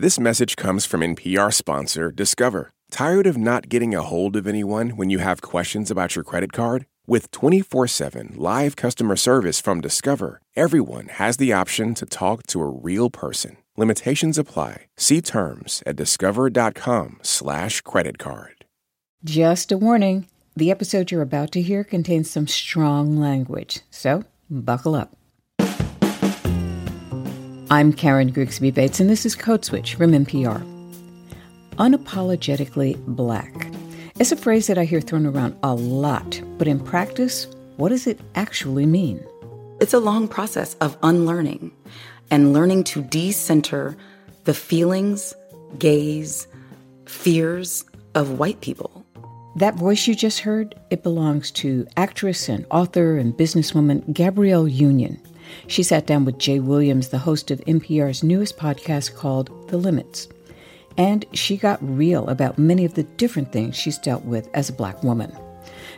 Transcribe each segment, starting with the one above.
This message comes from NPR sponsor Discover. Tired of not getting a hold of anyone when you have questions about your credit card? With 24 7 live customer service from Discover, everyone has the option to talk to a real person. Limitations apply. See terms at discover.com/slash credit card. Just a warning the episode you're about to hear contains some strong language, so buckle up. I'm Karen Grigsby Bates, and this is Code Switch from NPR. Unapologetically black. It's a phrase that I hear thrown around a lot, but in practice, what does it actually mean? It's a long process of unlearning and learning to decenter the feelings, gaze, fears of white people. That voice you just heard, it belongs to actress and author and businesswoman Gabrielle Union. She sat down with Jay Williams, the host of NPR's newest podcast called The Limits. And she got real about many of the different things she's dealt with as a black woman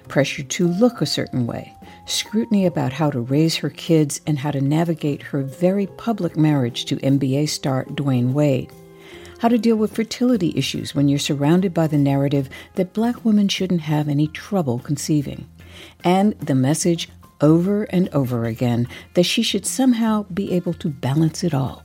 pressure to look a certain way, scrutiny about how to raise her kids, and how to navigate her very public marriage to NBA star Dwyane Wade. How to deal with fertility issues when you're surrounded by the narrative that black women shouldn't have any trouble conceiving. And the message over and over again that she should somehow be able to balance it all.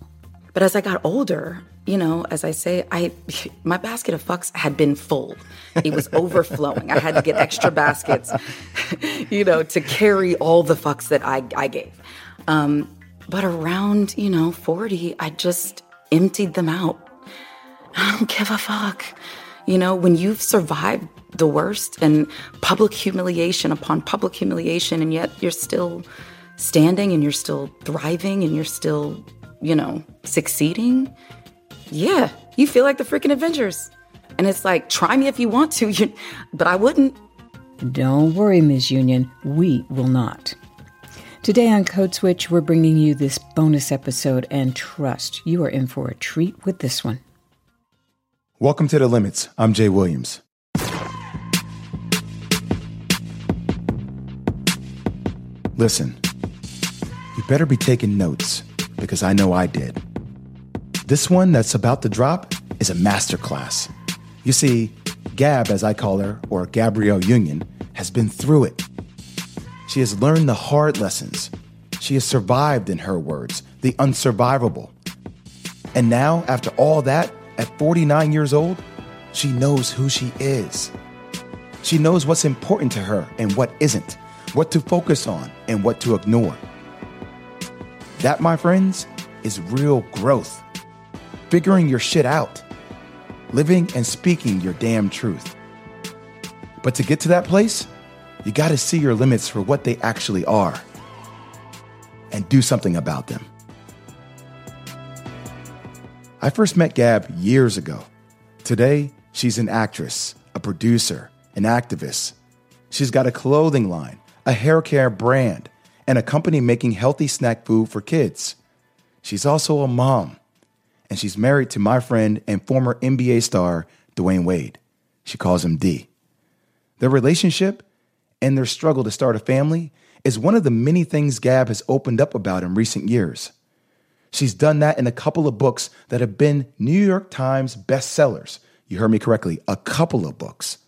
But as I got older, you know, as I say, I my basket of fucks had been full. It was overflowing. I had to get extra baskets, you know, to carry all the fucks that I, I gave. Um, but around, you know, 40, I just emptied them out. I don't give a fuck. You know, when you've survived the worst and public humiliation upon public humiliation, and yet you're still standing and you're still thriving and you're still, you know, succeeding, yeah, you feel like the freaking Avengers. And it's like, try me if you want to, you, but I wouldn't. Don't worry, Ms. Union, we will not. Today on Code Switch, we're bringing you this bonus episode, and trust you are in for a treat with this one. Welcome to The Limits. I'm Jay Williams. Listen, you better be taking notes because I know I did. This one that's about to drop is a masterclass. You see, Gab, as I call her, or Gabrielle Union, has been through it. She has learned the hard lessons. She has survived, in her words, the unsurvivable. And now, after all that, at 49 years old, she knows who she is. She knows what's important to her and what isn't, what to focus on and what to ignore. That, my friends, is real growth. Figuring your shit out. Living and speaking your damn truth. But to get to that place, you gotta see your limits for what they actually are and do something about them. I first met Gab years ago. Today, she's an actress, a producer, an activist. She's got a clothing line, a hair care brand, and a company making healthy snack food for kids. She's also a mom, and she's married to my friend and former NBA star, Dwyane Wade. She calls him D. Their relationship and their struggle to start a family is one of the many things Gab has opened up about in recent years. She's done that in a couple of books that have been New York Times bestsellers. You heard me correctly, a couple of books.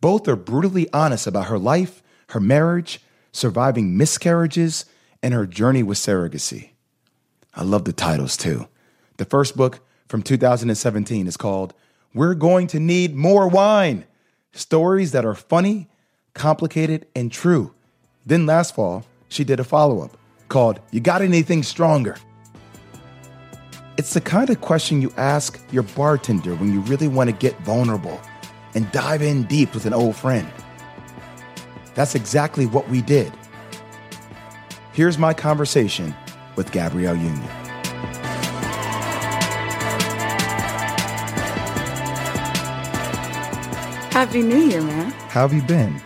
Both are brutally honest about her life, her marriage, surviving miscarriages, and her journey with surrogacy. I love the titles too. The first book from 2017 is called We're Going to Need More Wine Stories that are funny, complicated, and true. Then last fall, she did a follow up called You Got Anything Stronger? It's the kind of question you ask your bartender when you really want to get vulnerable and dive in deep with an old friend. That's exactly what we did. Here's my conversation with Gabrielle Union. Happy New Year, man. How have you been?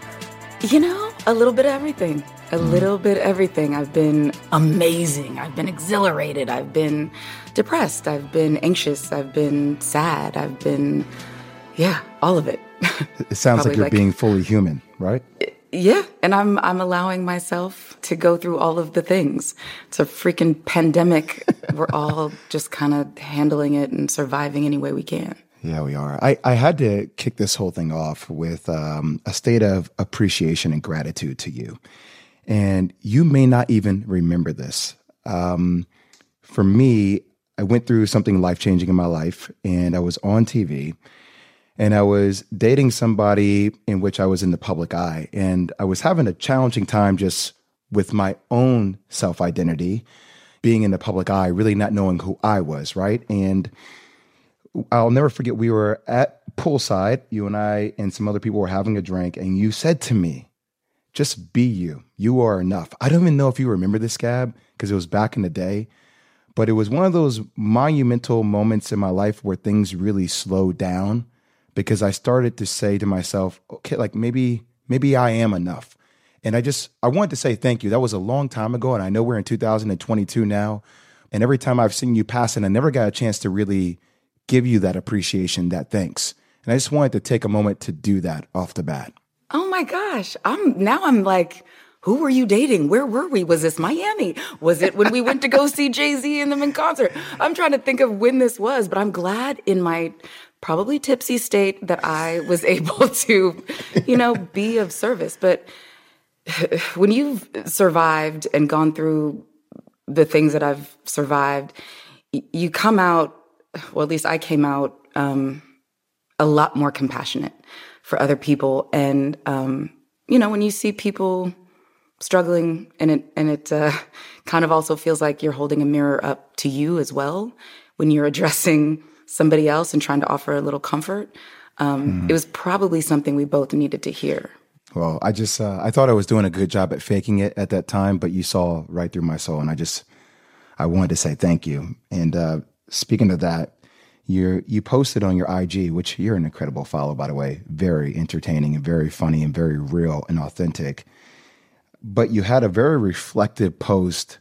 You know, a little bit of everything. A Mm. little bit of everything. I've been amazing. I've been exhilarated. I've been depressed. I've been anxious. I've been sad. I've been, yeah, all of it. It sounds like you're like- being fully human, right? Yeah, and I'm I'm allowing myself to go through all of the things. It's a freaking pandemic. We're all just kind of handling it and surviving any way we can. Yeah, we are. I, I had to kick this whole thing off with um, a state of appreciation and gratitude to you. And you may not even remember this. Um, for me, I went through something life changing in my life, and I was on TV and I was dating somebody in which I was in the public eye. And I was having a challenging time just with my own self identity, being in the public eye, really not knowing who I was, right? And I'll never forget, we were at poolside, you and I, and some other people were having a drink, and you said to me, just be you. You are enough. I don't even know if you remember this, Gab, because it was back in the day, but it was one of those monumental moments in my life where things really slowed down because I started to say to myself, okay, like maybe maybe I am enough. And I just I wanted to say thank you. That was a long time ago and I know we're in 2022 now. And every time I've seen you pass and I never got a chance to really give you that appreciation, that thanks. And I just wanted to take a moment to do that off the bat. Oh my gosh. I'm now I'm like who were you dating? Where were we? Was this Miami? Was it when we went to go see Jay Z and them in concert? I'm trying to think of when this was, but I'm glad in my probably tipsy state that I was able to, you know, be of service. But when you've survived and gone through the things that I've survived, you come out, well, at least I came out um, a lot more compassionate for other people. And, um, you know, when you see people struggling and it, and it uh, kind of also feels like you're holding a mirror up to you as well when you're addressing somebody else and trying to offer a little comfort. Um, mm. It was probably something we both needed to hear. Well, I just uh, I thought I was doing a good job at faking it at that time, but you saw right through my soul, and I just I wanted to say thank you. And uh, speaking of that, you you posted on your IG, which you're an incredible follow, by the way, very entertaining and very funny and very real and authentic. But you had a very reflective post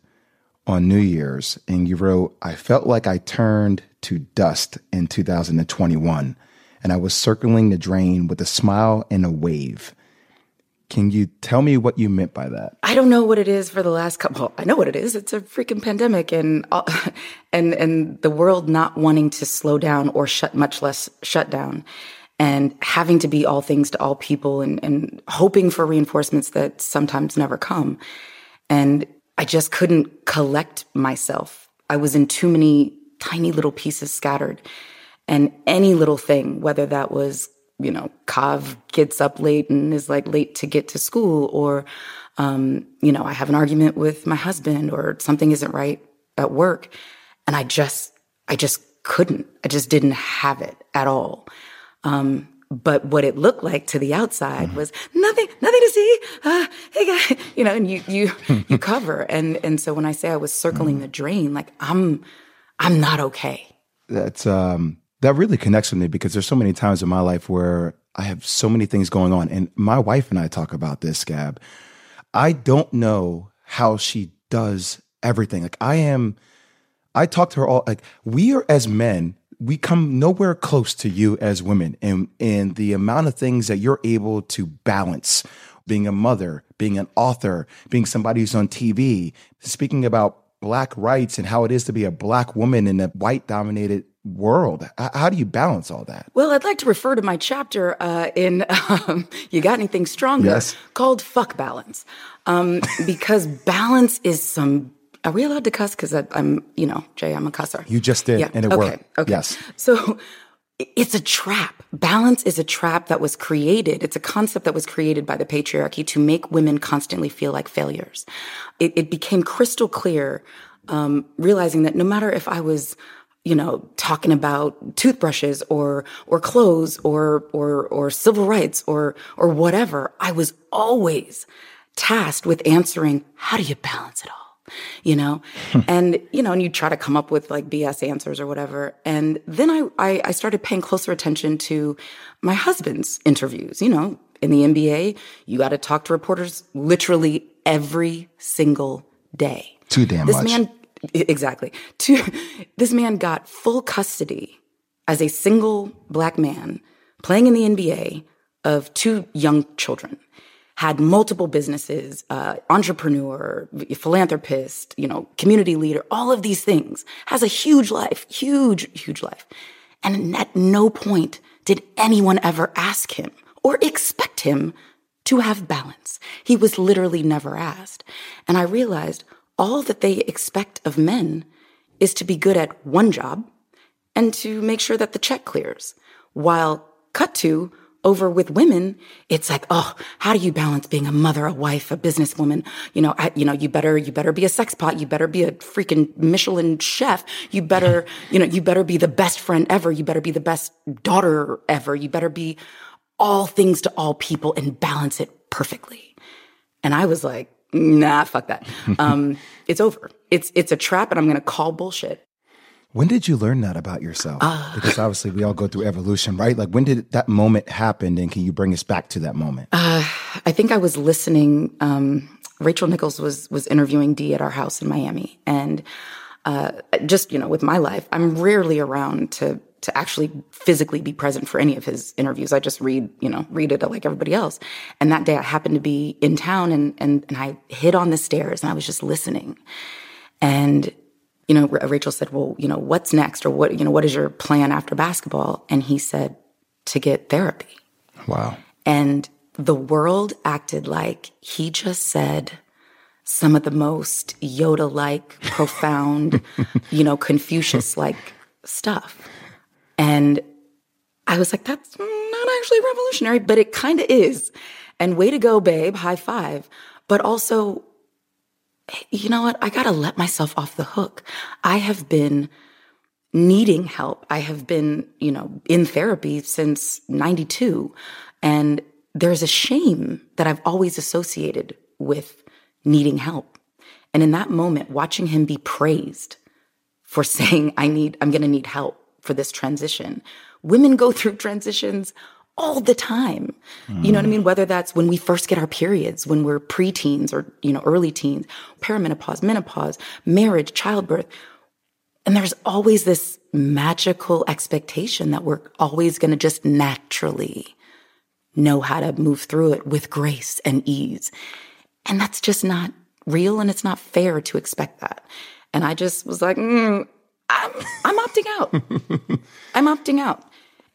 on New Year's, and you wrote, "I felt like I turned to dust in 2021, and I was circling the drain with a smile and a wave. Can you tell me what you meant by that? I don't know what it is for the last couple. Well, I know what it is. It's a freaking pandemic, and uh, and and the world not wanting to slow down or shut, much less shut down, and having to be all things to all people, and and hoping for reinforcements that sometimes never come, and I just couldn't collect myself. I was in too many tiny little pieces scattered. And any little thing, whether that was, you know, Kav gets up late and is like late to get to school, or, um, you know, I have an argument with my husband, or something isn't right at work. And I just, I just couldn't. I just didn't have it at all. Um, but what it looked like to the outside mm-hmm. was nothing, nothing to see. Uh, hey guy, you know, and you, you, you cover. And, and so when I say I was circling mm-hmm. the drain, like I'm, I'm not okay. That's um that really connects with me because there's so many times in my life where I have so many things going on. And my wife and I talk about this, Gab. I don't know how she does everything. Like I am I talk to her all like we are as men, we come nowhere close to you as women and and the amount of things that you're able to balance being a mother, being an author, being somebody who's on TV, speaking about black rights and how it is to be a black woman in a white dominated world. How do you balance all that? Well, I'd like to refer to my chapter uh, in um, You Got Anything Stronger yes. called Fuck Balance. Um, because balance is some. Are we allowed to cuss? Because I'm, you know, Jay, I'm a cusser. You just did, yeah. and it okay. worked. Okay. Yes. So it's a trap. Balance is a trap that was created. It's a concept that was created by the patriarchy to make women constantly feel like failures. It, it became crystal clear, um, realizing that no matter if I was, you know, talking about toothbrushes or or clothes or or or civil rights or or whatever, I was always tasked with answering, how do you balance it all? You know? Hmm. And you know and you try to come up with like bs answers or whatever. And then I, I, I started paying closer attention to my husband's interviews. You know in the nba you got to talk to reporters literally every single day. Too damn this much. man exactly. Too, this man got full custody as a single black man playing in the nba of two young children had multiple businesses, uh, entrepreneur, philanthropist, you know, community leader, all of these things, has a huge life, huge, huge life. And at no point did anyone ever ask him or expect him to have balance. He was literally never asked. And I realized all that they expect of men is to be good at one job and to make sure that the check clears. While cut to, over with women, it's like, oh, how do you balance being a mother, a wife, a businesswoman? You know, I, you know, you better, you better be a sex pot. You better be a freaking Michelin chef. You better, you know, you better be the best friend ever. You better be the best daughter ever. You better be all things to all people and balance it perfectly. And I was like, nah, fuck that. Um, it's over. It's, it's a trap and I'm going to call bullshit. When did you learn that about yourself? Uh, because obviously we all go through evolution, right? Like when did that moment happen and can you bring us back to that moment? Uh, I think I was listening. Um, Rachel Nichols was was interviewing Dee at our house in Miami, and uh, just you know, with my life, I'm rarely around to to actually physically be present for any of his interviews. I just read, you know, read it like everybody else. And that day, I happened to be in town, and and and I hid on the stairs, and I was just listening, and you know, Rachel said, well, you know, what's next? Or what, you know, what is your plan after basketball? And he said, to get therapy. Wow. And the world acted like he just said some of the most Yoda like, profound, you know, Confucius like stuff. And I was like, that's not actually revolutionary, but it kind of is. And way to go, babe, high five. But also, you know what? I got to let myself off the hook. I have been needing help. I have been, you know, in therapy since 92. And there's a shame that I've always associated with needing help. And in that moment, watching him be praised for saying, I need, I'm going to need help for this transition. Women go through transitions all the time. Mm. You know what I mean? Whether that's when we first get our periods, when we're preteens or, you know, early teens, perimenopause, menopause, marriage, childbirth. And there's always this magical expectation that we're always going to just naturally know how to move through it with grace and ease. And that's just not real and it's not fair to expect that. And I just was like, mm, I'm, I'm opting out. I'm opting out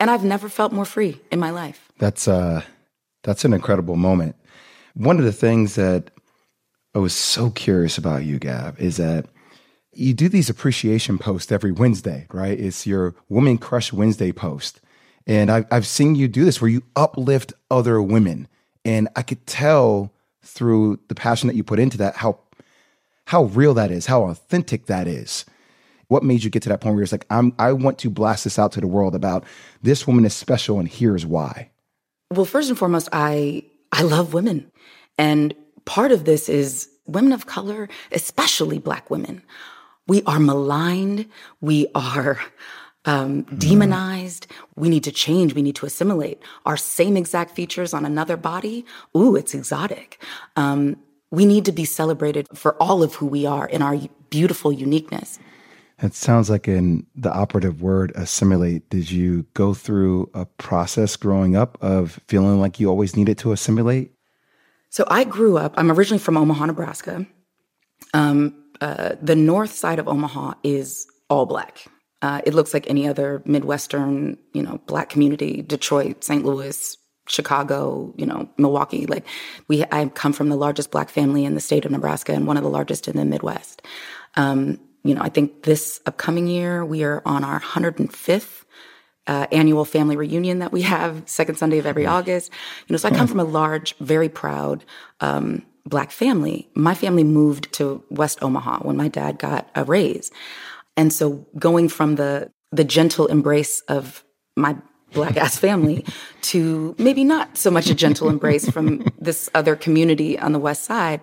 and I've never felt more free in my life. That's uh that's an incredible moment. One of the things that I was so curious about you, Gab, is that you do these appreciation posts every Wednesday, right? It's your Woman Crush Wednesday post. And I, I've seen you do this where you uplift other women. And I could tell through the passion that you put into that how how real that is, how authentic that is. What made you get to that point where it's like, I'm, I want to blast this out to the world about this woman is special and here's why? Well, first and foremost, I, I love women. And part of this is women of color, especially black women. We are maligned. We are um, demonized. We need to change. We need to assimilate. Our same exact features on another body. Ooh, it's exotic. Um, we need to be celebrated for all of who we are in our beautiful uniqueness. It sounds like in the operative word assimilate. Did you go through a process growing up of feeling like you always needed to assimilate? So I grew up, I'm originally from Omaha, Nebraska. Um, uh, the north side of Omaha is all black. Uh, it looks like any other Midwestern, you know, black community, Detroit, St. Louis, Chicago, you know, Milwaukee. Like we, I come from the largest black family in the state of Nebraska and one of the largest in the Midwest. Um, you know, I think this upcoming year we are on our 105th uh, annual family reunion that we have second Sunday of every August. You know, so I come from a large, very proud um, black family. My family moved to West Omaha when my dad got a raise, and so going from the the gentle embrace of my black ass family to maybe not so much a gentle embrace from this other community on the west side.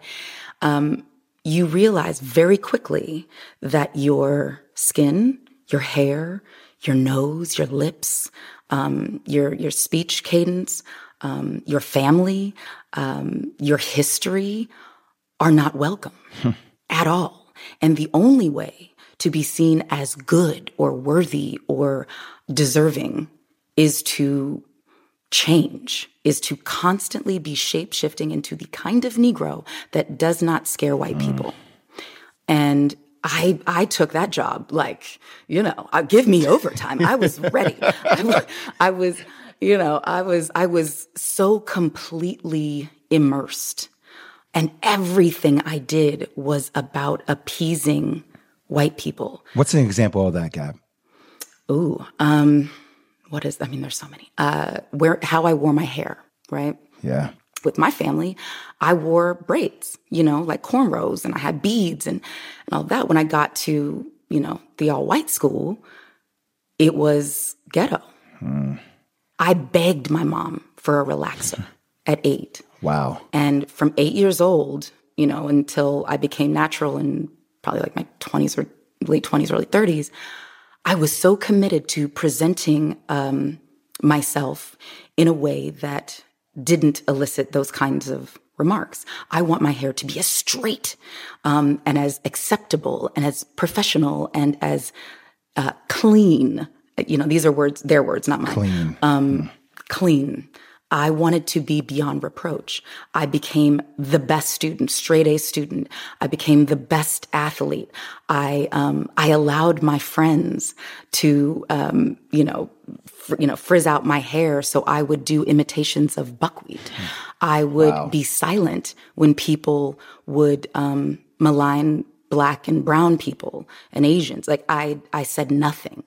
Um, you realize very quickly that your skin, your hair, your nose, your lips, um, your your speech cadence, um, your family, um, your history are not welcome hmm. at all. And the only way to be seen as good or worthy or deserving is to change is to constantly be shape shifting into the kind of Negro that does not scare white mm. people. And I I took that job like you know uh, give me overtime. I was ready. I, I was you know I was I was so completely immersed, and everything I did was about appeasing white people. What's an example of that, Gab? Ooh, um, what is? I mean, there's so many. Uh, where how I wore my hair, right? Yeah. With my family, I wore braids, you know, like cornrows, and I had beads and and all that. When I got to you know the all white school, it was ghetto. Hmm. I begged my mom for a relaxer at eight. Wow. And from eight years old, you know, until I became natural in probably like my 20s or late 20s, early 30s, I was so committed to presenting um, myself in a way that didn't elicit those kinds of remarks. I want my hair to be as straight um, and as acceptable and as professional and as uh, clean. You know, these are words, their words, not mine. Clean. Um, mm. Clean. I wanted to be beyond reproach. I became the best student, straight A student. I became the best athlete. I um, I allowed my friends to um, you know fr- you know frizz out my hair so I would do imitations of buckwheat. I would wow. be silent when people would um, malign black and brown people and Asians. Like I I said nothing.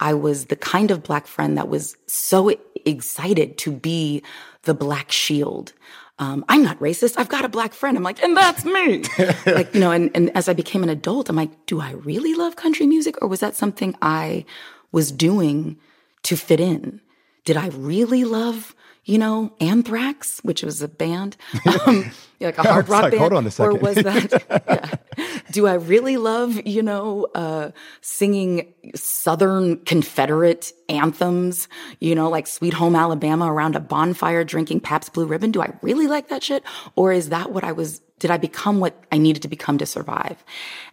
I was the kind of black friend that was so excited to be the black shield. Um, I'm not racist. I've got a black friend. I'm like, and that's me. like, you know, and, and as I became an adult, I'm like, do I really love country music or was that something I was doing to fit in? Did I really love you know, Anthrax, which was a band, um, like a hard rock like, band. Hold on a second. Or was that? yeah. Do I really love, you know, uh, singing Southern Confederate anthems, you know, like Sweet Home Alabama around a bonfire drinking Pabst Blue Ribbon? Do I really like that shit? Or is that what I was, did I become what I needed to become to survive?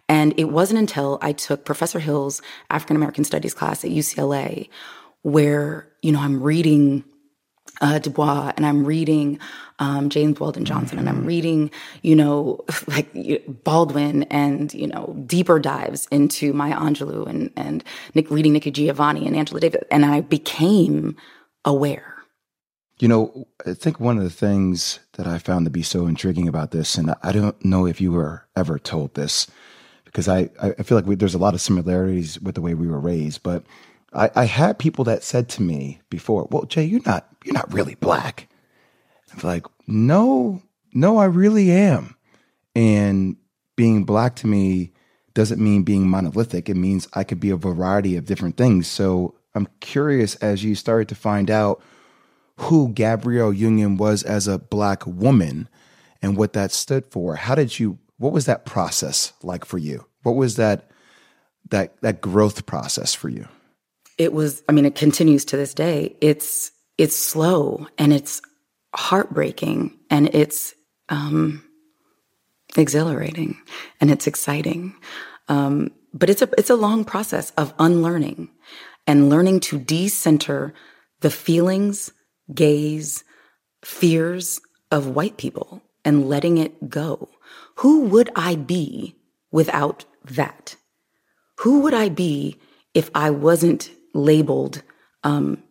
And it wasn't until I took Professor Hill's African American Studies class at UCLA where, you know, I'm reading uh, Du Bois and I'm reading um, James Weldon Johnson and I'm mm-hmm. reading, you know, like Baldwin and, you know, deeper dives into Maya Angelou and, and Nick, reading Nikki Giovanni and Angela Davis. And I became aware. You know, I think one of the things that I found to be so intriguing about this, and I don't know if you were ever told this, because I, I feel like we, there's a lot of similarities with the way we were raised, but I, I had people that said to me before, "Well, Jay, you're not you're not really black." I'm like, "No, no, I really am." And being black to me doesn't mean being monolithic. It means I could be a variety of different things. So I'm curious as you started to find out who Gabrielle Union was as a black woman and what that stood for. How did you what was that process like for you? What was that that that growth process for you? It was i mean it continues to this day. It's it's slow and it's heartbreaking and it's um exhilarating and it's exciting. Um but it's a it's a long process of unlearning and learning to decenter the feelings gaze fears of white people and letting it go. Who would i be without that? Who would i be if i wasn't labeled um,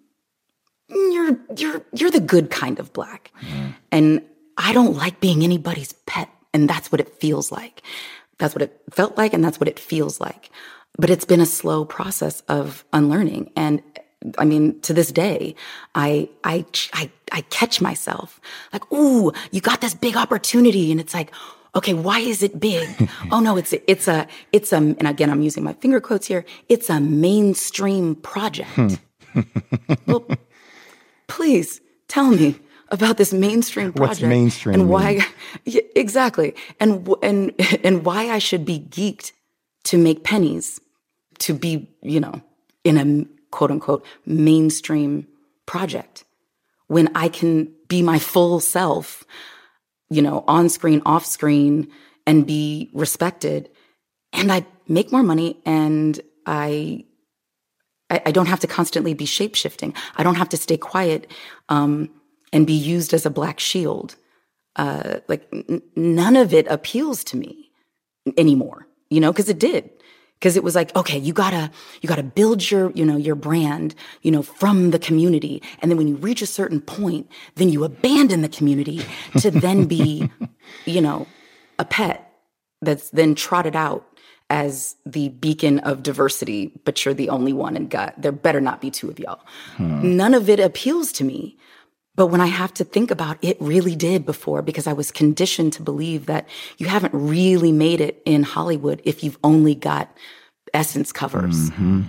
you're you're you're the good kind of black. Mm. and i don't like being anybody's pet and that's what it feels like. That's what it felt like and that's what it feels like. But it's been a slow process of unlearning. And i mean to this day i i i, I catch myself like ooh you got this big opportunity. And it's like okay, why is it big? oh no, it's a, it's a it's a and again I'm using my finger quotes here. It's a mainstream project. Hmm. well, please tell me about this mainstream project What's mainstream and why yeah, exactly and and and why I should be geeked to make pennies to be you know in a quote unquote mainstream project when I can be my full self you know, on screen, off screen, and be respected. And I make more money and I I, don't have to constantly be shape shifting. I don't have to stay quiet um, and be used as a black shield. Uh, like n- none of it appeals to me anymore, you know, because it did. Because it was like, okay, you gotta, you gotta build your, you know, your brand, you know, from the community. And then when you reach a certain point, then you abandon the community to then be, you know, a pet that's then trotted out as the beacon of diversity, but you're the only one and God, there better not be two of y'all. Hmm. None of it appeals to me. But when I have to think about it, really did before because I was conditioned to believe that you haven't really made it in Hollywood if you've only got essence covers mm-hmm.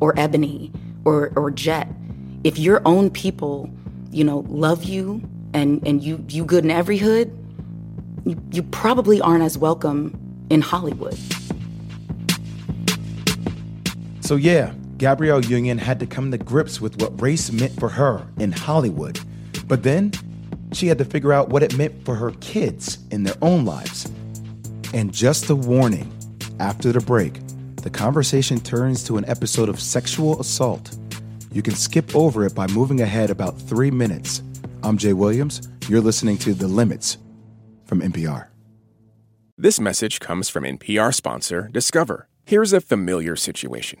or ebony or, or jet. If your own people, you know, love you and, and you, you good in every hood, you, you probably aren't as welcome in Hollywood. So, yeah, Gabrielle Union had to come to grips with what race meant for her in Hollywood. But then she had to figure out what it meant for her kids in their own lives. And just a warning after the break, the conversation turns to an episode of sexual assault. You can skip over it by moving ahead about three minutes. I'm Jay Williams. You're listening to The Limits from NPR. This message comes from NPR sponsor Discover. Here's a familiar situation.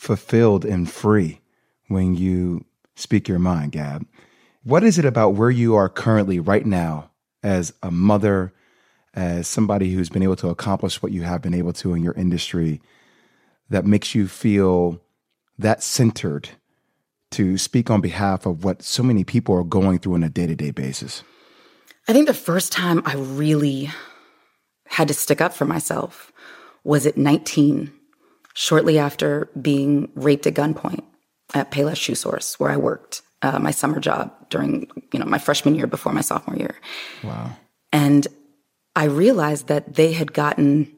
fulfilled and free when you speak your mind, Gab. What is it about where you are currently right now as a mother, as somebody who's been able to accomplish what you have been able to in your industry that makes you feel that centered to speak on behalf of what so many people are going through on a day to day basis? I think the first time I really had to stick up for myself was at 19 shortly after being raped at gunpoint at Payless Shoe Source, where I worked uh, my summer job during you know my freshman year before my sophomore year. Wow! And I realized that they had gotten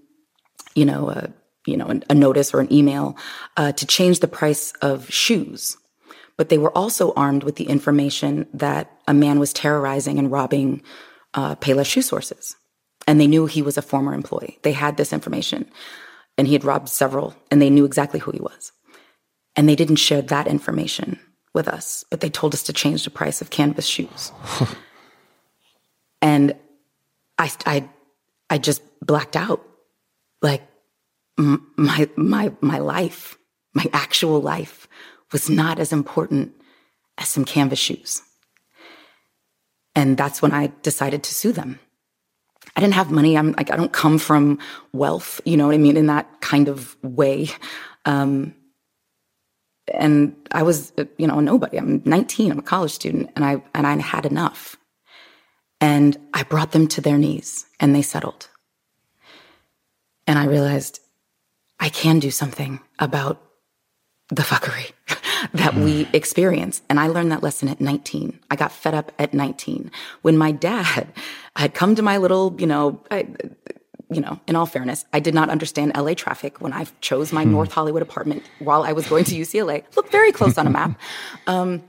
you know a you know a notice or an email uh, to change the price of shoes, but they were also armed with the information that a man was terrorizing and robbing uh, Payless Shoe Sources, and they knew he was a former employee. They had this information and he had robbed several, and they knew exactly who he was. And they didn't share that information with us, but they told us to change the price of canvas shoes. and I, I, I just blacked out. Like my, my, my life, my actual life was not as important as some canvas shoes. And that's when I decided to sue them. I didn't have money. I'm like, I don't come from wealth, you know what I mean? In that kind of way. Um, and I was, you know, a nobody. I'm 19. I'm a college student and I, and I had enough. And I brought them to their knees and they settled. And I realized I can do something about the fuckery that we mm. experience. And I learned that lesson at 19. I got fed up at 19 when my dad had come to my little, you know, I, you know, in all fairness, I did not understand LA traffic when I chose my hmm. North Hollywood apartment while I was going to UCLA. Looked very close on a map. Um,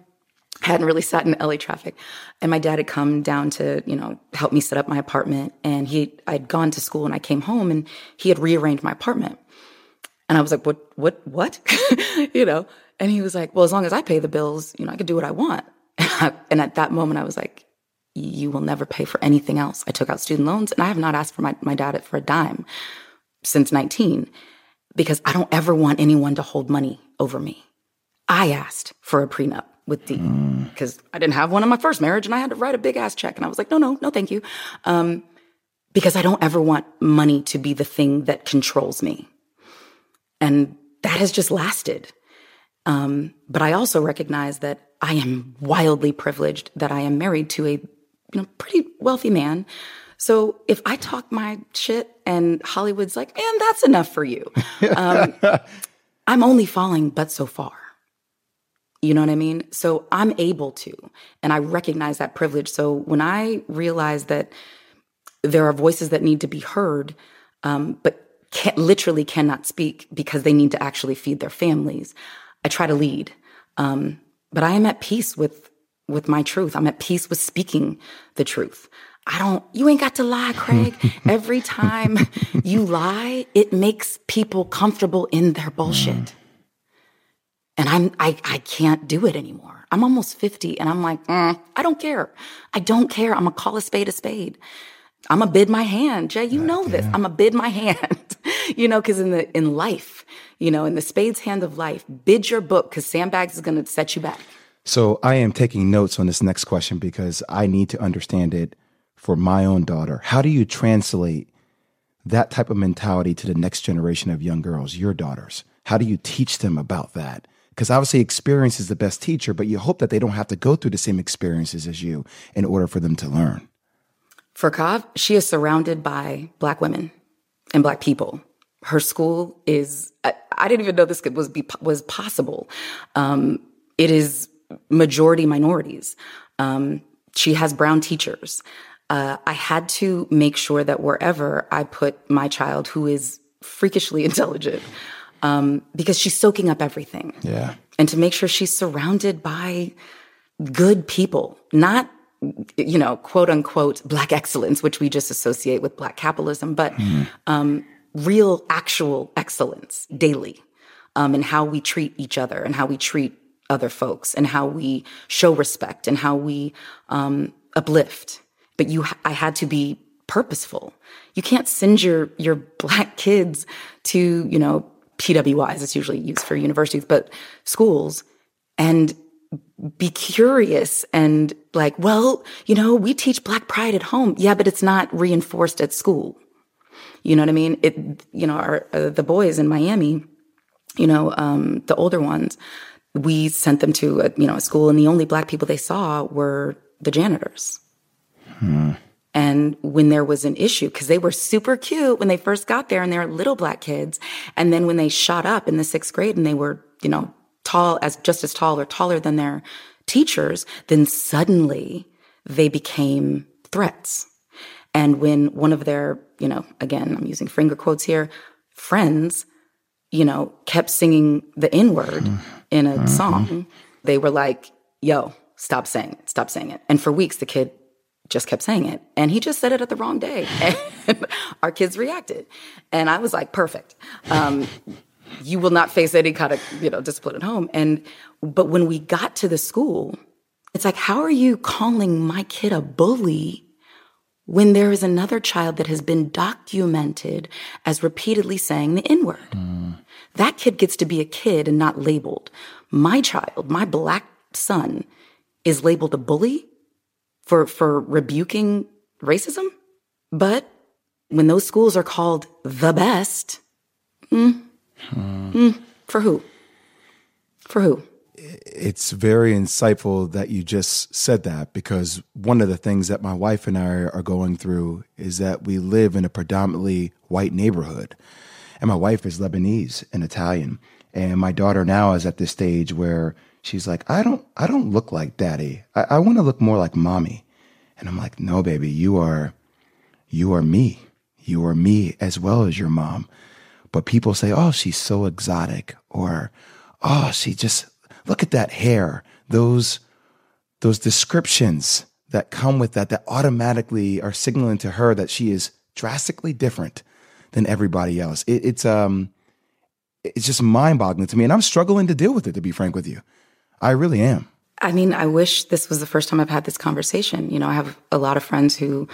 hadn't really sat in LA traffic. And my dad had come down to, you know, help me set up my apartment. And he, I'd gone to school and I came home and he had rearranged my apartment. And I was like, what, what, what? you know? And he was like, well, as long as I pay the bills, you know, I could do what I want. and at that moment, I was like, you will never pay for anything else. I took out student loans and I have not asked for my, my dad for a dime since 19 because I don't ever want anyone to hold money over me. I asked for a prenup with D because mm. I didn't have one in my first marriage and I had to write a big ass check. And I was like, no, no, no, thank you. Um, because I don't ever want money to be the thing that controls me. And that has just lasted. Um, but I also recognize that I am wildly privileged that I am married to a you know pretty wealthy man. So if I talk my shit and Hollywood's like, man, that's enough for you, um, I'm only falling but so far. You know what I mean? So I'm able to, and I recognize that privilege. So when I realize that there are voices that need to be heard, um, but can, literally cannot speak because they need to actually feed their families, I try to lead. Um, but I am at peace with with my truth. I'm at peace with speaking the truth. I don't, you ain't got to lie, Craig. Every time you lie, it makes people comfortable in their bullshit. And I'm, I, I can't do it anymore. I'm almost 50 and I'm like, mm, I don't care. I don't care. I'm gonna call a spade a spade. I'm a bid my hand. Jay, you know this. I'm a bid my hand. you know, cause in the, in life, you know, in the spade's hand of life, bid your book cause sandbags is gonna set you back. So I am taking notes on this next question because I need to understand it for my own daughter. How do you translate that type of mentality to the next generation of young girls, your daughters? How do you teach them about that? Because obviously, experience is the best teacher, but you hope that they don't have to go through the same experiences as you in order for them to learn. For Kav, she is surrounded by Black women and Black people. Her school is, I, I didn't even know this was, be, was possible. Um, it is majority minorities. Um, she has brown teachers uh, I had to make sure that wherever I put my child, who is freakishly intelligent, um, because she's soaking up everything. Yeah. And to make sure she's surrounded by good people, not, you know, quote unquote, black excellence, which we just associate with black capitalism, but mm. um, real, actual excellence daily um, in how we treat each other and how we treat other folks and how we show respect and how we um, uplift but you, I had to be purposeful. You can't send your, your black kids to, you know, PWIs, it's usually used for universities, but schools and be curious and like, well, you know, we teach black pride at home. Yeah, but it's not reinforced at school. You know what I mean? It, you know, our, uh, the boys in Miami, you know, um, the older ones, we sent them to a, you know, a school and the only black people they saw were the janitors. Hmm. And when there was an issue, because they were super cute when they first got there and they were little black kids. And then when they shot up in the sixth grade and they were, you know, tall as just as tall or taller than their teachers, then suddenly they became threats. And when one of their, you know, again, I'm using finger quotes here, friends, you know, kept singing the N word in a mm-hmm. song, they were like, yo, stop saying it, stop saying it. And for weeks, the kid just kept saying it. And he just said it at the wrong day. And our kids reacted. And I was like, perfect. Um, you will not face any kind of, you know, discipline at home. And, but when we got to the school, it's like, how are you calling my kid a bully when there is another child that has been documented as repeatedly saying the N word? Mm. That kid gets to be a kid and not labeled. My child, my black son, is labeled a bully for, for rebuking racism. But when those schools are called the best, mm, mm, for who? For who? It's very insightful that you just said that because one of the things that my wife and I are going through is that we live in a predominantly white neighborhood. And my wife is Lebanese and Italian. And my daughter now is at this stage where she's like, I don't, I don't look like daddy. I, I want to look more like mommy. And I'm like, no, baby, you are, you are me. You are me as well as your mom. But people say, oh, she's so exotic or, oh, she just, look at that hair. Those, those descriptions that come with that, that automatically are signaling to her that she is drastically different than everybody else. It, it's, um, it's just mind boggling to me. And I'm struggling to deal with it, to be frank with you. I really am. I mean, I wish this was the first time I've had this conversation. You know, I have a lot of friends who,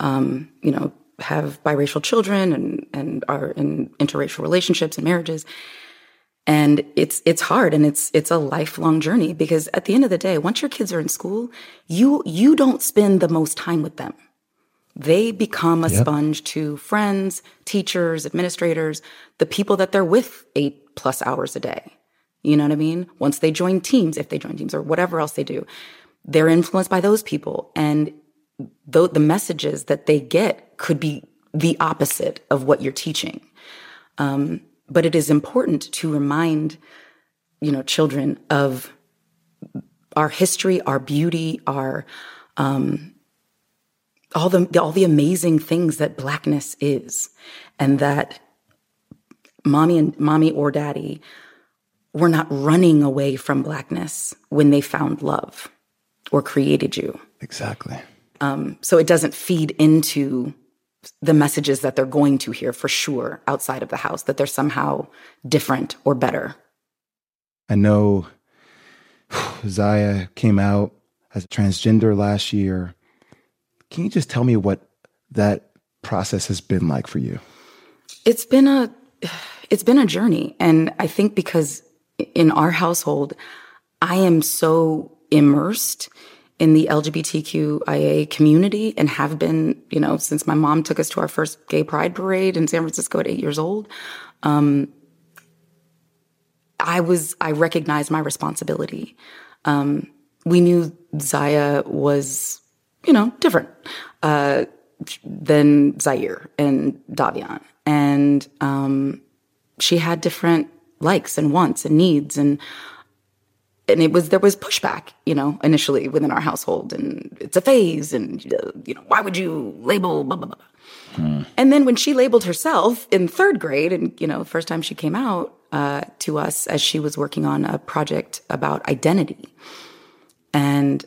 um, you know, have biracial children and, and are in interracial relationships and marriages. And it's, it's hard and it's, it's a lifelong journey because at the end of the day, once your kids are in school, you, you don't spend the most time with them. They become a yep. sponge to friends, teachers, administrators, the people that they're with eight plus hours a day. You know what I mean? Once they join teams, if they join teams or whatever else they do, they're influenced by those people. And the, the messages that they get could be the opposite of what you're teaching. Um, but it is important to remind, you know, children of our history, our beauty, our um, all the all the amazing things that blackness is, and that mommy and mommy or daddy were not running away from blackness when they found love or created you. Exactly. Um, so it doesn't feed into the messages that they're going to hear for sure outside of the house that they're somehow different or better. I know Zaya came out as a transgender last year. Can you just tell me what that process has been like for you? It's been a it's been a journey and I think because in our household I am so immersed in the LGBTQIA community and have been, you know, since my mom took us to our first gay pride parade in San Francisco at eight years old. Um, I was, I recognized my responsibility. Um, we knew Zaya was, you know, different, uh, than Zaire and Dahveon. And, um, she had different likes and wants and needs. And, and it was, there was pushback, you know, initially within our household and it's a phase and, you know, why would you label blah, blah, blah. Hmm. And then when she labeled herself in third grade and, you know, first time she came out, uh, to us as she was working on a project about identity. And,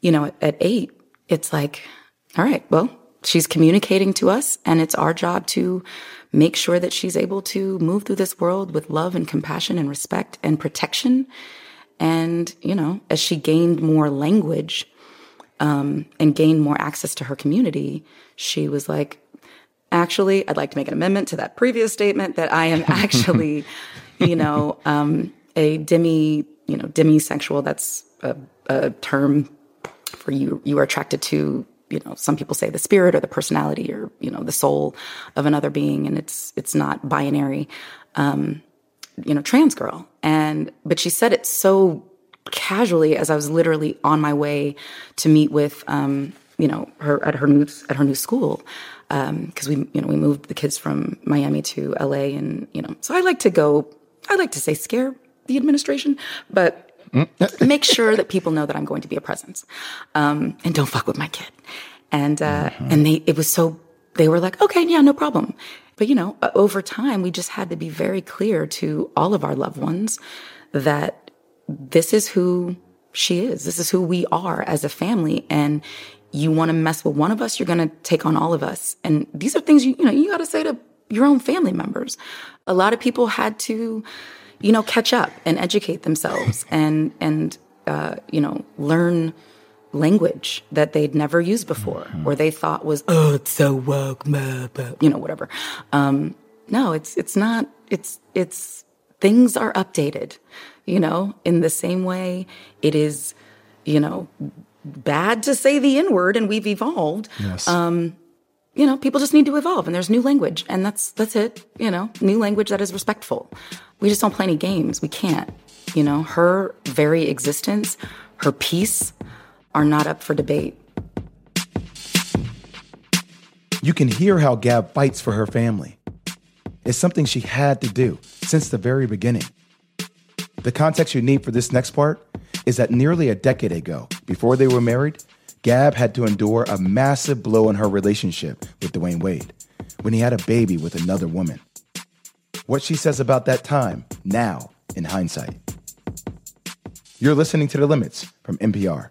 you know, at eight, it's like, all right, well, she's communicating to us, and it's our job to make sure that she's able to move through this world with love and compassion and respect and protection. And, you know, as she gained more language um, and gained more access to her community, she was like, actually, I'd like to make an amendment to that previous statement that I am actually, you know, um, a demi, you know, demisexual. That's a, a term for you. You are attracted to, you know, some people say the spirit or the personality or you know the soul of another being, and it's it's not binary. Um, you know, trans girl, and but she said it so casually as I was literally on my way to meet with, um, you know, her at her new at her new school. Because um, we you know we moved the kids from Miami to LA and you know so I like to go I like to say scare the administration but make sure that people know that I'm going to be a presence um, and don't fuck with my kid. And uh, mm-hmm. and they it was so they were like okay yeah no problem but you know over time we just had to be very clear to all of our loved ones that this is who she is this is who we are as a family and you want to mess with one of us, you're going to take on all of us. And these are things you, you know, you got to say to your own family members. A lot of people had to, you know, catch up and educate themselves and, and, uh, you know, learn language that they'd never used before mm-hmm. or they thought was, oh, it's so woke, you know, whatever. Um, no, it's, it's not, it's, it's, things are updated, you know, in the same way it is, you know, bad to say the N word and we've evolved. Yes. Um, you know, people just need to evolve and there's new language and that's that's it, you know, new language that is respectful. We just don't play any games. We can't. You know, her very existence, her peace are not up for debate. You can hear how Gab fights for her family. It's something she had to do since the very beginning. The context you need for this next part is that nearly a decade ago, before they were married, Gab had to endure a massive blow in her relationship with Dwyane Wade when he had a baby with another woman. What she says about that time, now, in hindsight. You're listening to The Limits from NPR.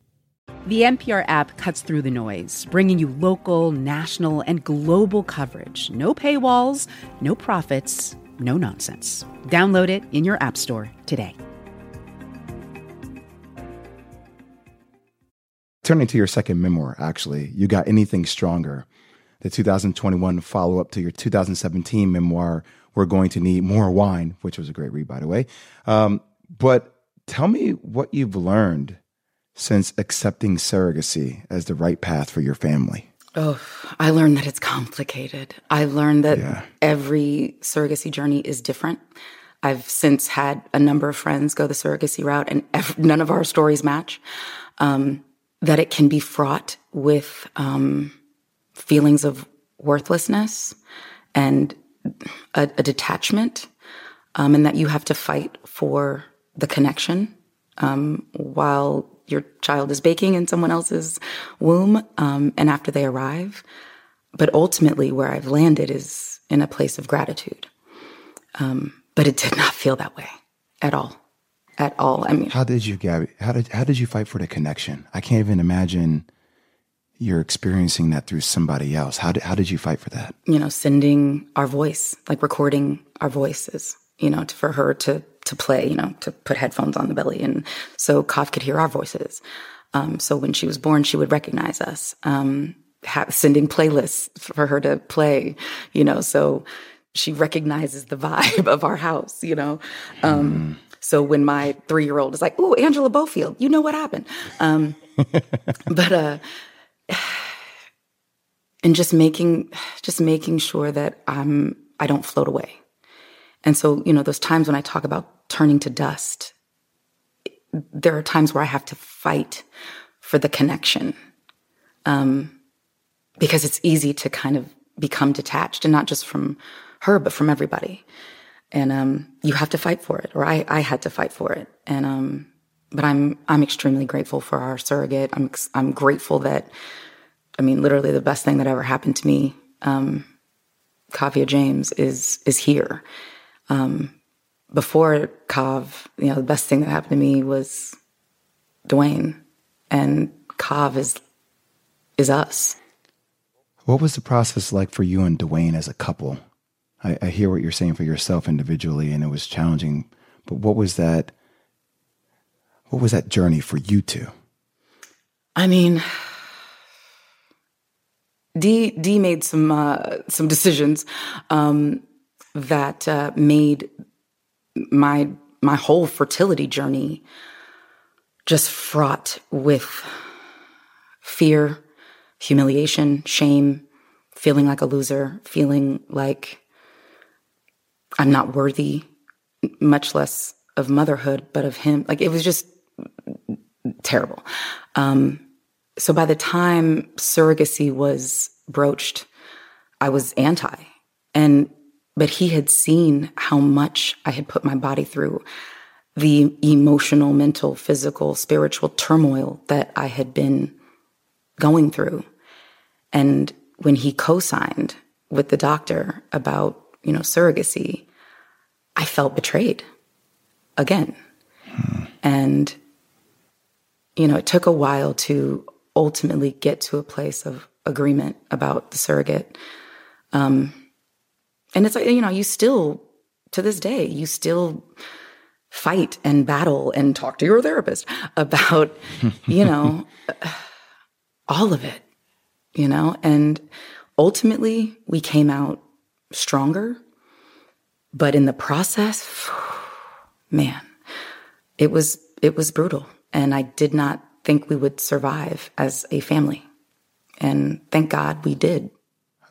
The NPR app cuts through the noise, bringing you local, national, and global coverage. No paywalls, no profits, no nonsense. Download it in your App Store today. turning to your second memoir, actually, you got anything stronger. The 2021 follow up to your 2017 memoir, We're Going to Need More Wine, which was a great read, by the way. Um, but tell me what you've learned since accepting surrogacy as the right path for your family. Oh, I learned that it's complicated. I learned that Yeah. every surrogacy journey is different. I've since had a number of friends go the surrogacy route, and none of our stories match. Um, that it can be fraught with um, feelings of worthlessness and a, a detachment, um, and that you have to fight for the connection um, while your child is baking in someone else's womb um, and after they arrive. But ultimately, where I've landed is in a place of gratitude. Um, but it did not feel that way at all. At all. I mean, How did you, Gabby? How did how did you fight for the connection? I can't even imagine you're experiencing that through somebody else. How did how did you fight for that? you know, sending our voice, like recording our voices, you know, to, for her to to play, you know, to put headphones on the belly, and so Kav could hear our voices. Um, so when she was born, she would recognize us. Um, sending playlists for her to play, you know, so she recognizes the vibe of our house, you know. Um, So when my three year old is like, "Ooh, Angela Bofill," you know what happened. Um, but uh, and just making just making sure that I'm I don't float away. And so, you know, those times when I talk about turning to dust, there are times where I have to fight for the connection. Um, because it's easy to kind of become detached and not just from her, but from everybody. And um, you have to fight for it, or I, I had to fight for it. And um, but I'm I'm extremely grateful for our surrogate. I'm I'm grateful that I mean, literally the best thing that ever happened to me, um, Kaavia James, is is here. Um, before Kav, you know, the best thing that happened to me was Dwyane, and Kav is is us. What was the process like for you and Dwyane as a couple? I, I hear what you're saying for yourself individually, and it was challenging. But what was that? What was that journey for you two? I mean, D D made some uh, some decisions um, that uh, made my my whole fertility journey just fraught with fear, humiliation, shame, feeling like a loser, feeling like I'm not worthy, much less of motherhood, but of him. Like it was just terrible. Um, so by the time surrogacy was broached, I was anti. And but he had seen how much I had put my body through, the emotional, mental, physical, spiritual turmoil that I had been going through. And when he co-signed with the doctor about, you know, surrogacy, I felt betrayed again. And you know, it took a while to ultimately get to a place of agreement about the surrogate. Um, and it's like, you know, you still, to this day, you still fight and battle and talk to your therapist about, you know, all of it, you know, and ultimately we came out stronger. But in the process, man, it was it was brutal. And i did not think we would survive as a family. And thank god we did.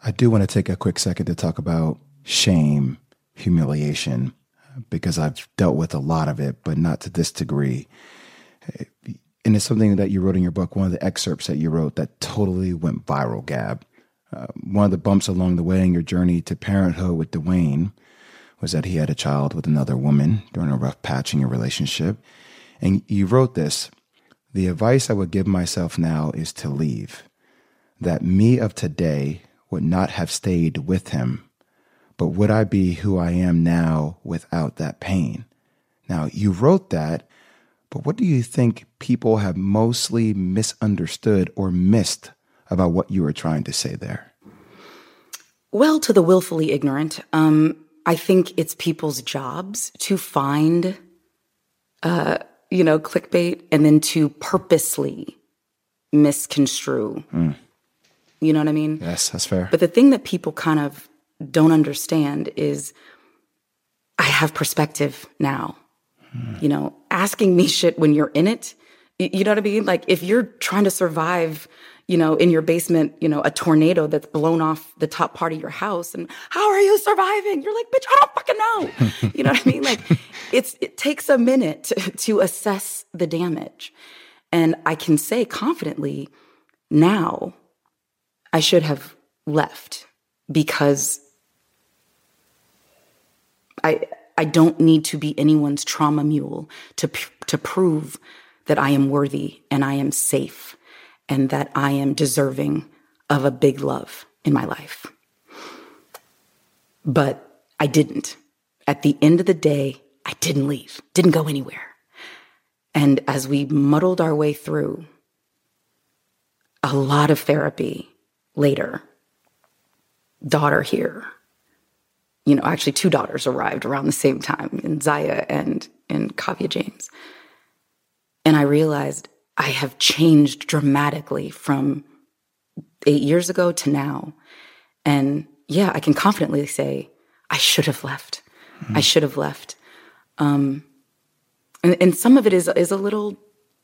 I do want to take a quick second to talk about shame, humiliation, because I've dealt with a lot of it, but not to this degree. And it's something that you wrote in your book, one of the excerpts that you wrote that totally went viral, Gab. Uh, one of the bumps along the way in your journey to parenthood with Dwyane was that he had a child with another woman during a rough patch in your relationship. And you wrote this The advice I would give myself now is to leave. That me of today would not have stayed with him, but would I be who I am now without that pain? Now, you wrote that, but what do you think people have mostly misunderstood or missed about what you were trying to say there? well to the willfully ignorant um, i think it's people's jobs to find uh, you know clickbait and then to purposely misconstrue you know what i mean Yes, that's fair. But the thing that people kind of don't understand is I have perspective now. You know, asking me shit when you're in it, you know what I mean? Like if you're trying to survive, you know, in your basement, you know, a tornado that's blown off the top part of your house and how are you surviving? You're like, bitch, I don't fucking know. you know what I mean? Like it's, it takes a minute to, to assess the damage. And I can say confidently now I should have left because I, I don't need to be anyone's trauma mule to, to prove that I am worthy and I am safe and that I am deserving of a big love in my life. But I didn't. At the end of the day, I didn't leave, didn't go anywhere. And as we muddled our way through a lot of therapy later, daughter here, you know, actually two daughters arrived around the same time in Zaya and in Kaavia James. And I realized I have changed dramatically from eight years ago to now. And yeah, I can confidently say, I should have left. Mm-hmm. I should have left. Um, and, and some of it is is a little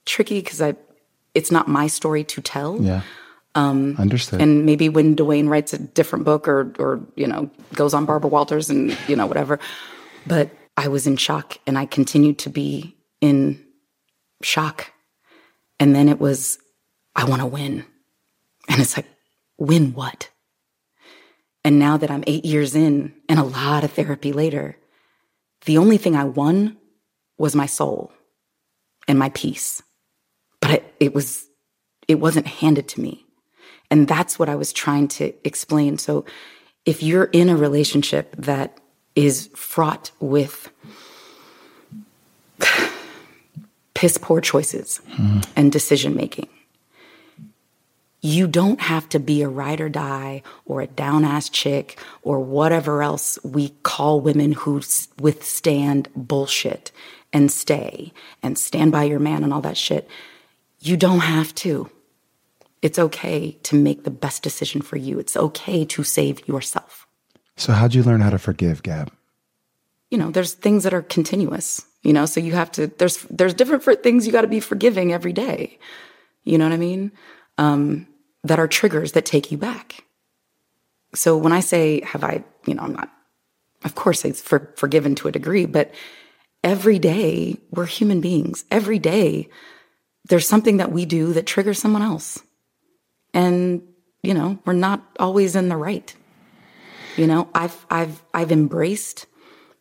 tricky because I, it's not my story to tell. Yeah. Um, Understood. And maybe when Dwyane writes a different book or or you know goes on Barbara Walters and you know whatever, but I was in shock and I continued to be in shock and then it was, I want to win. And it's like, win what? And now that I'm eight years in and a lot of therapy later, the only thing I won was my soul and my peace. But it, it was, it wasn't handed to me. And that's what I was trying to explain. So if you're in a relationship that is fraught with piss poor choices mm. and decision making. You don't have to be a ride or die or a down ass chick or whatever else we call women who withstand bullshit and stay and stand by your man and all that shit. You don't have to. It's okay to make the best decision for you. It's okay to save yourself. So, how'd you learn how to forgive, Gab? You know, there's things that are continuous you know so you have to there's there's different things you got to be forgiving every day you know what i mean um, that are triggers that take you back so when i say have i you know i'm not of course it's for, forgiven to a degree but every day we're human beings every day there's something that we do that triggers someone else and you know we're not always in the right you know i've i've i've embraced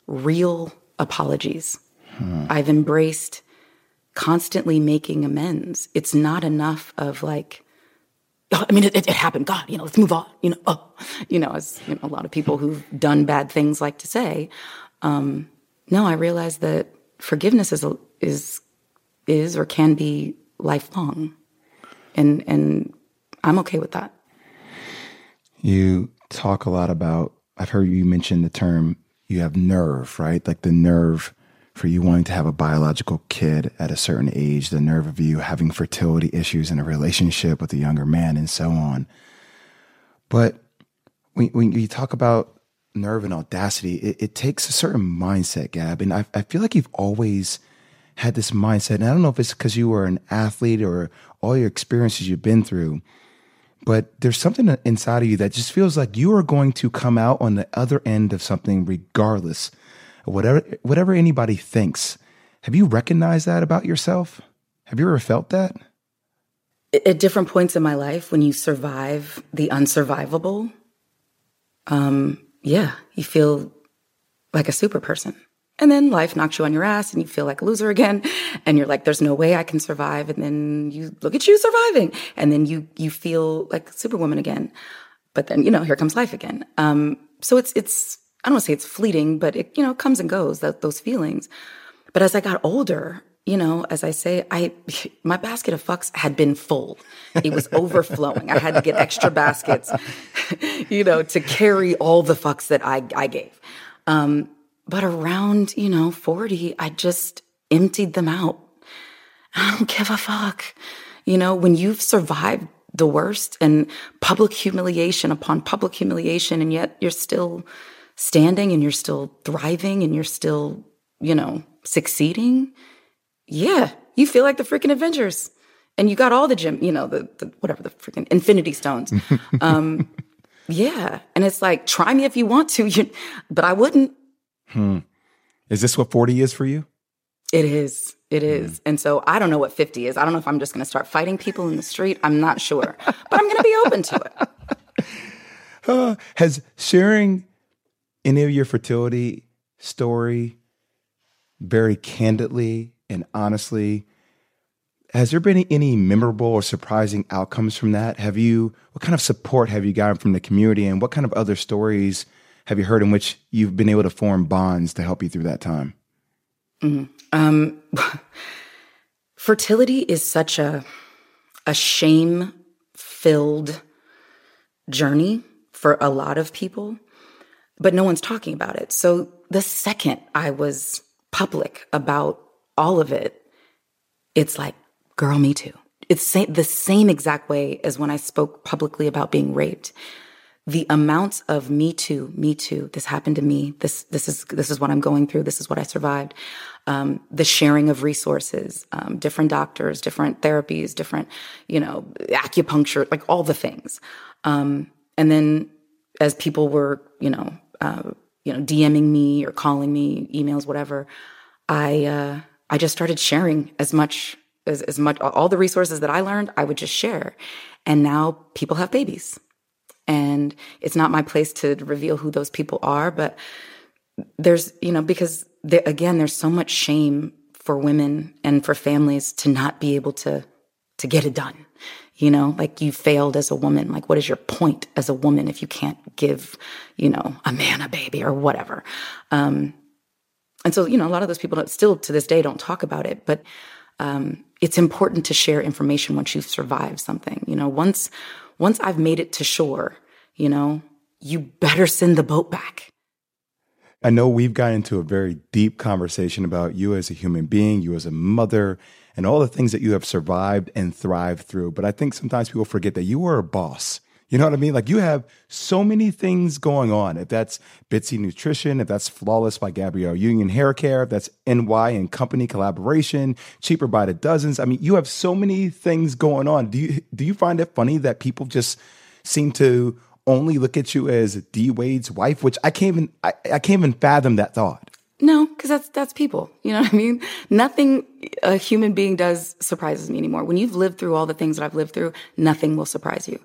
real apologies Hmm. I've embraced constantly making amends. It's not enough of like, oh, I mean, it, it, happened. God, you know, let's move on. You know, oh, you know, as you know, a lot of people who've done bad things like to say. Um, no, I realize that forgiveness is is is or can be lifelong, and and I'm okay with that. You talk a lot about. I've heard you mention the term. You have nerve, right? Like the nerve for you wanting to have a biological kid at a certain age, the nerve of you having fertility issues in a relationship with a younger man, and so on. But when, when you talk about nerve and audacity, it, it takes a certain mindset, Gab. And I, I feel like you've always had this mindset. And I don't know if it's because you were an athlete or all your experiences you've been through, but there's something inside of you that just feels like you are going to come out on the other end of something regardless of whatever whatever anybody thinks. Have you recognized that about yourself? Have you ever felt that? At different points in my life, when you survive the unsurvivable, um, yeah, you feel like a super person. And then life knocks you on your ass and you feel like a loser again. And you're like, there's no way I can survive. And then you look at you surviving. And then you, you feel like superwoman again. But then, you know, here comes life again. Um, so it's, it's, I don't want to say it's fleeting, but it, you know, comes and goes, that, those feelings. But as I got older, you know, as I say, I my basket of fucks had been full. It was overflowing. I had to get extra baskets, you know, to carry all the fucks that I I gave. Um, but around, you know, 40, I just emptied them out. I don't give a fuck. You know, when you've survived the worst and public humiliation upon public humiliation, and yet you're still standing and you're still thriving and you're still, you know, succeeding, yeah, you feel like the freaking Avengers. and you got all the gym, you know, the, the whatever the freaking infinity stones. Um, yeah. And it's like, try me if you want to, you, but I wouldn't. Hmm. Is this what 40 is for you? It is. It is. Mm. And so I don't know what 50 is. I don't know if I'm just going to start fighting people in the street. I'm not sure, but I'm going to be open to it. Uh, has sharing any of your fertility story very candidly and honestly has there been any memorable or surprising outcomes from that? Have you, what kind of support have you gotten from the community and what kind of other stories have you heard in which you've been able to form bonds to help you through that time? Mm-hmm. Um, fertility is such a, a shame filled journey for a lot of people, but no one's talking about it. So the second I was public about all of it, it's like, girl, me too. It's the same exact way as when I spoke publicly about being raped. The amounts of me too, me too, this happened to me. This, this is, this is what I'm going through. This is what I survived. Um, the sharing of resources, um, different doctors, different therapies, different, you know, acupuncture, like all the things. Um, and then as people were, you know, uh, you know, DMing me or calling me, emails, whatever, I, uh, I just started sharing as much as, as much all the resources that I learned, I would just share. And now people have babies. And it's not my place to reveal who those people are, but there's, you know, because there, again, there's so much shame for women and for families to not be able to to get it done. You know, like you failed as a woman. Like, what is your point as a woman if you can't give, you know, a man a baby or whatever? Um, and so, you know, a lot of those people still to this day don't talk about it. But um, it's important to share information once you've survived something. You know, once once I've made it to shore, you know, you better send the boat back. I know we've got into a very deep conversation about you as a human being, you as a mother, and all the things that you have survived and thrived through. But I think sometimes people forget that you were a boss. You know what I mean? Like you have so many things going on. If that's Bitsy Nutrition, if that's Flawless by Gabrielle Union Hair Care, if that's NY and Company collaboration, cheaper by the dozens. I mean, you have so many things going on. Do you do you find it funny that people just seem to only look at you as D Wade's wife, which I can't even I, I can't even fathom that thought. No, because that's that's people. You know what I mean? Nothing a human being does surprises me anymore. When you've lived through all the things that I've lived through, nothing will surprise you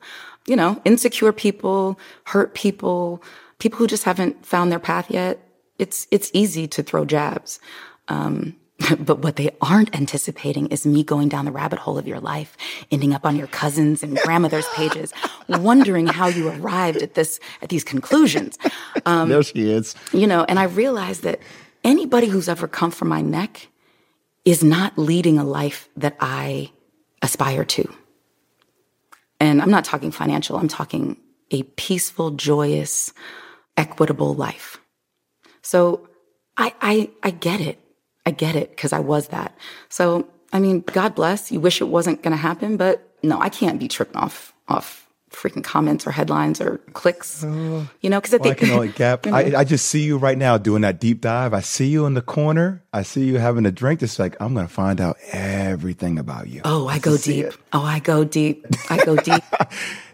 you know, insecure people, hurt people, people who just haven't found their path yet. It's it's easy to throw jabs. Um, but what they aren't anticipating is me going down the rabbit hole of your life, ending up on your cousins and grandmother's pages, wondering how you arrived at this at these conclusions. Um, there she is. You know, and I realized that anybody who's ever come from my neck is not leading a life that I aspire to. And I'm not talking financial, I'm talking a peaceful, joyous, equitable life. So I, I, I get it. I get it because I was that. So, I mean, God bless. You wish it wasn't going to happen, but no, I can't be tripping off, off freaking comments or headlines or clicks, you know, because I think. I can only gap. you know? I, I, just see you right now doing that deep dive. I see you in the corner. I see you having a drink. It's like, I'm going to find out everything about you. Oh, I, go deep. Oh, I go deep. I go deep.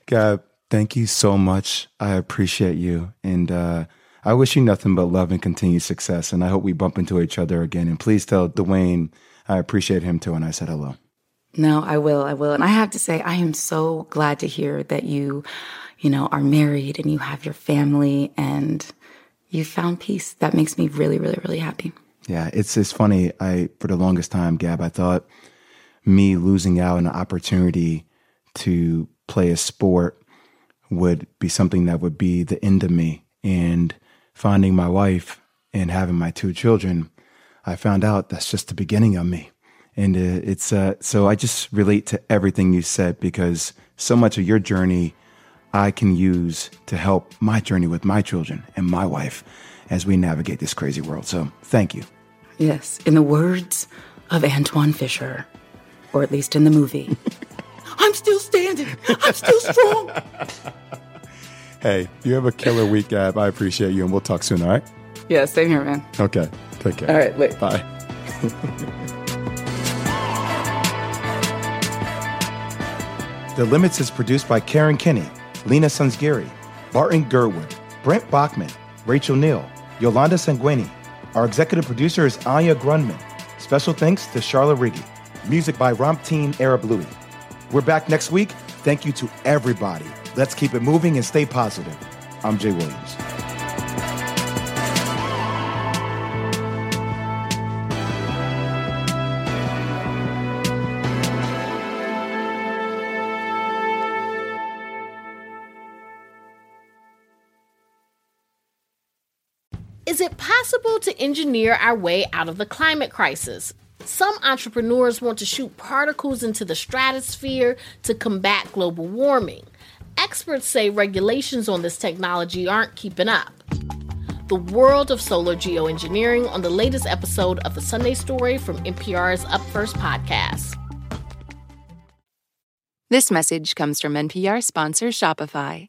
Gab, thank you so much. I appreciate you. And, uh, I wish you nothing but love and continued success. And I hope we bump into each other again. And please tell Dwyane I appreciate him too. And I said hello. No, I will. I will. And I have to say, I am so glad to hear that you, you know, are married and you have your family and you found peace. That makes me really, really, really happy. Yeah, it's it's funny. I for the longest time, Gab, I thought me losing out on an opportunity to play a sport would be something that would be the end of me. And finding my wife and having my two children, I found out that's just the beginning of me. And uh, it's uh, so I just relate to everything you said because so much of your journey I can use to help my journey with my children and my wife as we navigate this crazy world. So thank you. Yes, in the words of Antwone Fisher, or at least in the movie, I'm still standing. I'm still strong. hey, you have a killer week, Gab. I appreciate you, and we'll talk soon, all right? Yeah, same here, man. Okay, take care. All right, wait. Bye. The Limits is produced by Karen Kinney, Leena Sanzgiri, Barton Girdwood, Brent Baughman, Rachel Neal, Yolanda Sangweni. Our executive producer is Anya Grundmann. Special thanks to Charlotte Riggi. Music by Ramtin Arablouei. We're back next week. Thank you to everybody. Let's keep it moving and stay positive. I'm Jay Williams. Is it possible to engineer our way out of the climate crisis? Some entrepreneurs want to shoot particles into the stratosphere to combat global warming. Experts say regulations on this technology aren't keeping up. The world of solar geoengineering on the latest episode of the Sunday Story from NPR's Up First podcast. This message comes from NPR sponsor Shopify.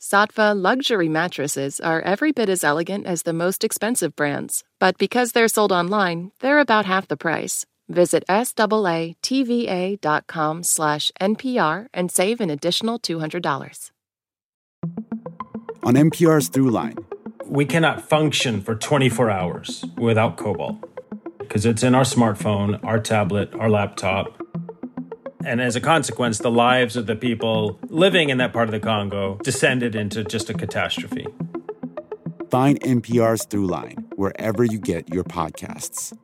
Saatva luxury mattresses are every bit as elegant as the most expensive brands, but because they're sold online, they're about half the price. Visit SAATVA.com slash NPR and save an additional $200. On NPR's Throughline, we cannot function for 24 hours without cobalt because it's in our smartphone, our tablet, our laptop. And as a consequence, the lives of the people living in that part of the Congo descended into just a catastrophe. Find NPR's Throughline wherever you get your podcasts.